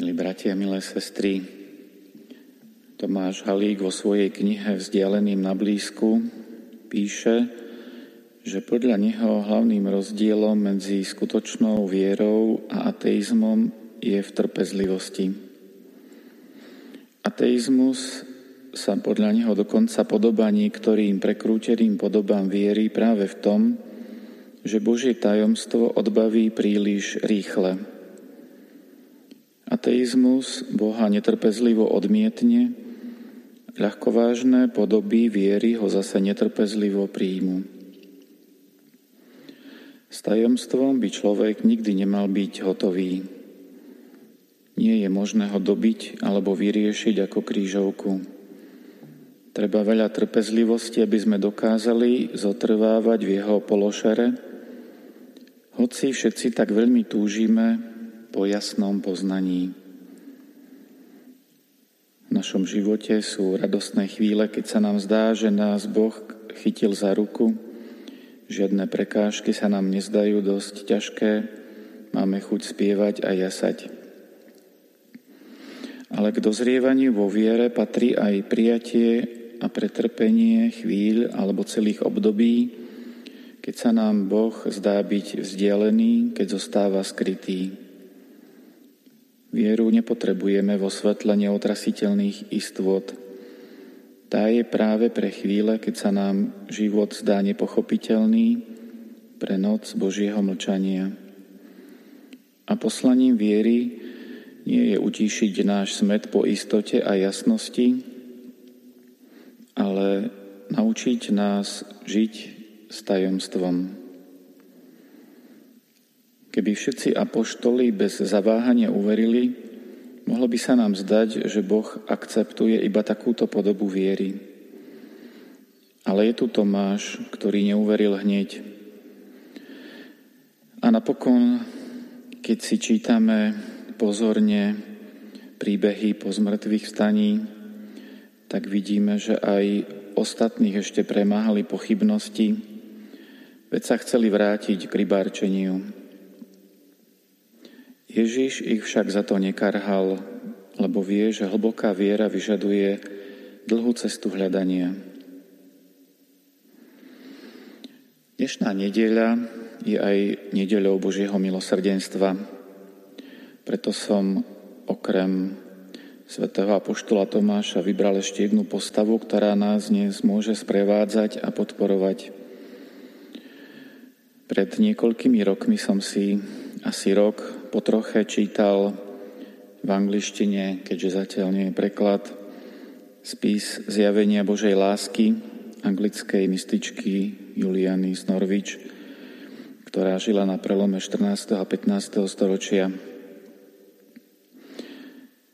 Milí bratia, milé sestry, Tomáš Halík vo svojej knihe Vzdialeným na blízku píše, že podľa neho hlavným rozdielom medzi skutočnou vierou a ateizmom je v trpezlivosti. Ateizmus sa podľa neho dokonca podobá niektorým prekrúteným podobám viery práve v tom, že Božie tajomstvo odbaví príliš rýchle Ateizmus Boha netrpezlivo odmietne, ľahkovážne podoby viery ho zase netrpezlivo príjmu. S tajomstvom by človek nikdy nemal byť hotový. Nie je možné ho dobiť alebo vyriešiť ako krížovku. Treba veľa trpezlivosti, aby sme dokázali zotrvávať v jeho pološere, hoci všetci tak veľmi túžime po jasnom poznaní. V našom živote sú radostné chvíle, keď sa nám zdá, že nás Boh chytil za ruku, žiadne prekážky sa nám nezdajú dosť ťažké, máme chuť spievať a jasať. Ale k dozrievaniu vo viere patrí aj prijatie a pretrpenie chvíľ alebo celých období, keď sa nám Boh zdá byť vzdialený, keď zostáva skrytý. Vieru nepotrebujeme vo svetle neotrasiteľných istôt. Tá je práve pre chvíle, keď sa nám život zdá nepochopiteľný, pre noc Božieho mlčania. A poslaním viery nie je utíšiť náš smet po istote a jasnosti, ale naučiť nás žiť s tajomstvom. Keby všetci apoštoli bez zaváhania uverili, mohlo by sa nám zdať, že Boh akceptuje iba takúto podobu viery. Ale je tu Tomáš, ktorý neuveril hneď. A napokon, keď si čítame pozorne príbehy po zmrtvých vstaní, tak vidíme, že aj ostatných ešte premáhali pochybnosti, veď sa chceli vrátiť k rybárčeniu. Ježíš ich však za to nekarhal, lebo vie, že hlboká viera vyžaduje dlhú cestu hľadania. Dnešná nedeľa je aj nedeľou Božieho milosrdenstva. Preto som okrem svätého Apoštola Tomáša vybral ešte jednu postavu, ktorá nás dnes môže sprevádzať a podporovať. Pred niekoľkými rokmi som si asi rok po troche čítal v angličtine, keďže zatiaľ nie je preklad, spis zjavenia Božej lásky anglickej mističky Juliany z ktorá žila na prelome 14. a 15. storočia.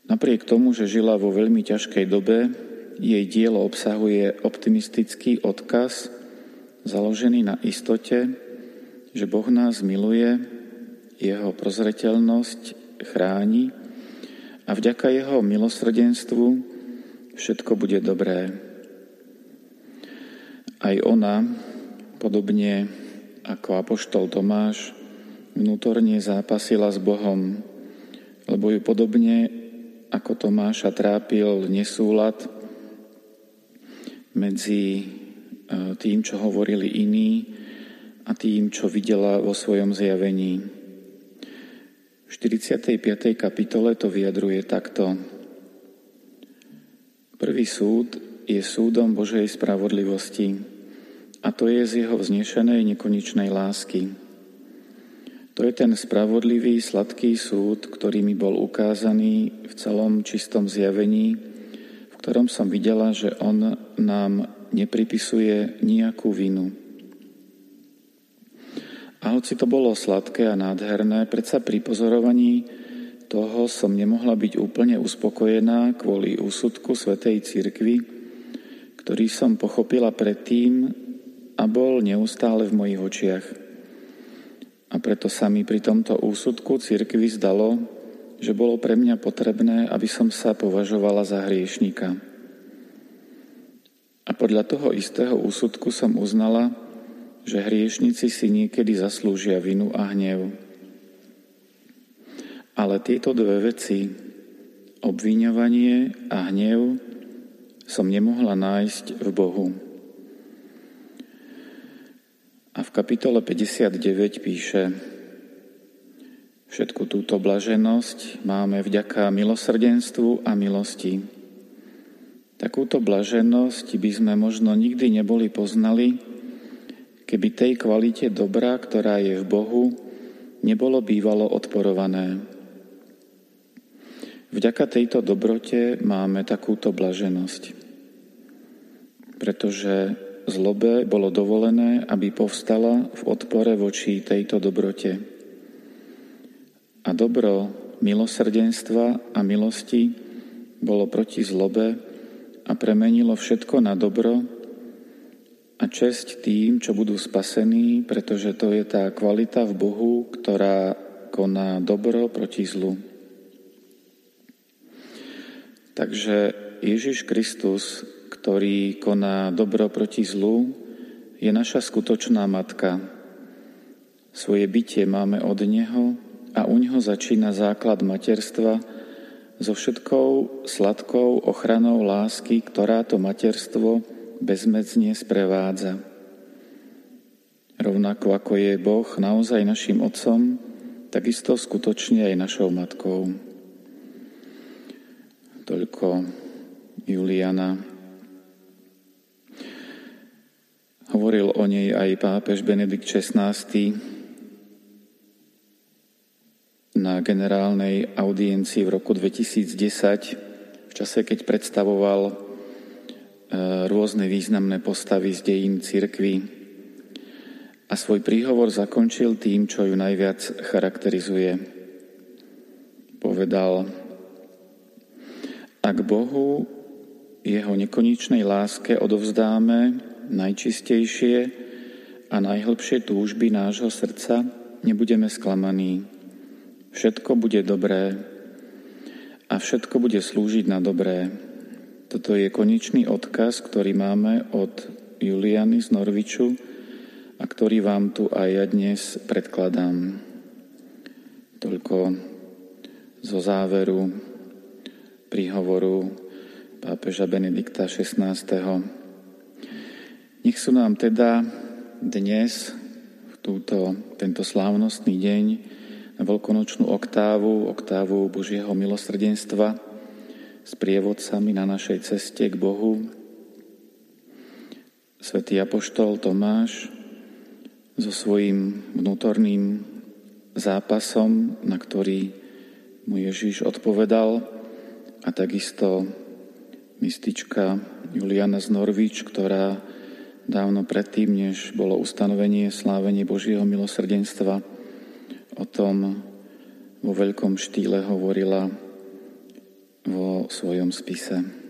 Napriek tomu, že žila vo veľmi ťažkej dobe, jej dielo obsahuje optimistický odkaz založený na istote, že Boh nás miluje jeho prozreteľnosť chráni a vďaka jeho milosrdenstvu všetko bude dobré. Aj ona, podobne ako apoštol Tomáš, vnútorne zápasila s Bohom, lebo ju podobne ako Tomáša trápil nesúlad medzi e, tým, čo hovorili iní a tým, čo videla vo svojom zjavení. V 45. kapitole to vyjadruje takto. Prvý súd je súdom Božej spravodlivosti a to je z jeho vznešenej nekonečnej lásky. To je ten spravodlivý, sladký súd, ktorý mi bol ukázaný v celom čistom zjavení, v ktorom som videla, že on nám nepripisuje nejakú vinu. A hoci to bolo sladké a nádherné, predsa pri pozorovaní toho som nemohla byť úplne uspokojená kvôli úsudku Svetej Církvy, ktorý som pochopila predtým a bol neustále v mojich očiach. A preto sa mi pri tomto úsudku církvy zdalo, že bolo pre mňa potrebné, aby som sa považovala za hriešníka. A podľa toho istého úsudku som uznala, že hriešnici si niekedy zaslúžia vinu a hnev. Ale tieto dve veci, obviňovanie a hnev som nemohla nájsť v Bohu. A v kapitole 59 píše, Všetku túto blaženosť máme vďaka milosrdenstvu a milosti. Takúto blaženosť by sme možno nikdy neboli poznali, keby tej kvalite dobra, ktorá je v Bohu, nebolo bývalo odporované. Vďaka tejto dobrote máme takúto blaženosť, pretože zlobe bolo dovolené, aby povstala v odpore voči tejto dobrote a dobro milosrdenstva a milosti bolo proti zlobe a premenilo všetko na dobro a česť tým, čo budú spasení, pretože to je tá kvalita v Bohu, ktorá koná dobro proti zlu. Takže Ježiš Kristus, ktorý koná dobro proti zlu, je naša skutočná matka. Svoje bytie máme od Neho a u ňoho začína základ materstva so všetkou sladkou ochranou lásky, ktorá to materstvo bezmedzne sprevádza. Rovnako ako je Boh naozaj našim otcom, takisto skutočne aj našou matkou. Toľko Juliana. Hovoril o nej aj pápež Benedikt XVI na generálnej audiencii v roku 2010, v čase, keď predstavoval rôzne významné postavy z dejín cirkvy a svoj príhovor zakončil tým, čo ju najviac charakterizuje. Povedal, ak Bohu jeho nekonečnej láske odovzdáme najčistejšie a najhlbšie túžby nášho srdca, nebudeme sklamaní. Všetko bude dobré a všetko bude slúžiť na dobré. Toto je konečný odkaz, ktorý máme od Juliany z Norviču a ktorý vám tu aj ja dnes predkladám. Toľko zo záveru príhovoru pápeža Benedikta XVI. Nech sú nám teda dnes, v túto, tento slávnostný deň, na veľkonočnú oktávu, oktávu Božieho milosrdenstva s prievodcami na našej ceste k Bohu. Svetý Apoštol Tomáš so svojím vnútorným zápasom, na ktorý mu Ježiš odpovedal a takisto mystička Juliana z Norvič, ktorá dávno predtým, než bolo ustanovenie slávenie Božieho milosrdenstva, o tom vo veľkom štýle hovorila vo svojom spise.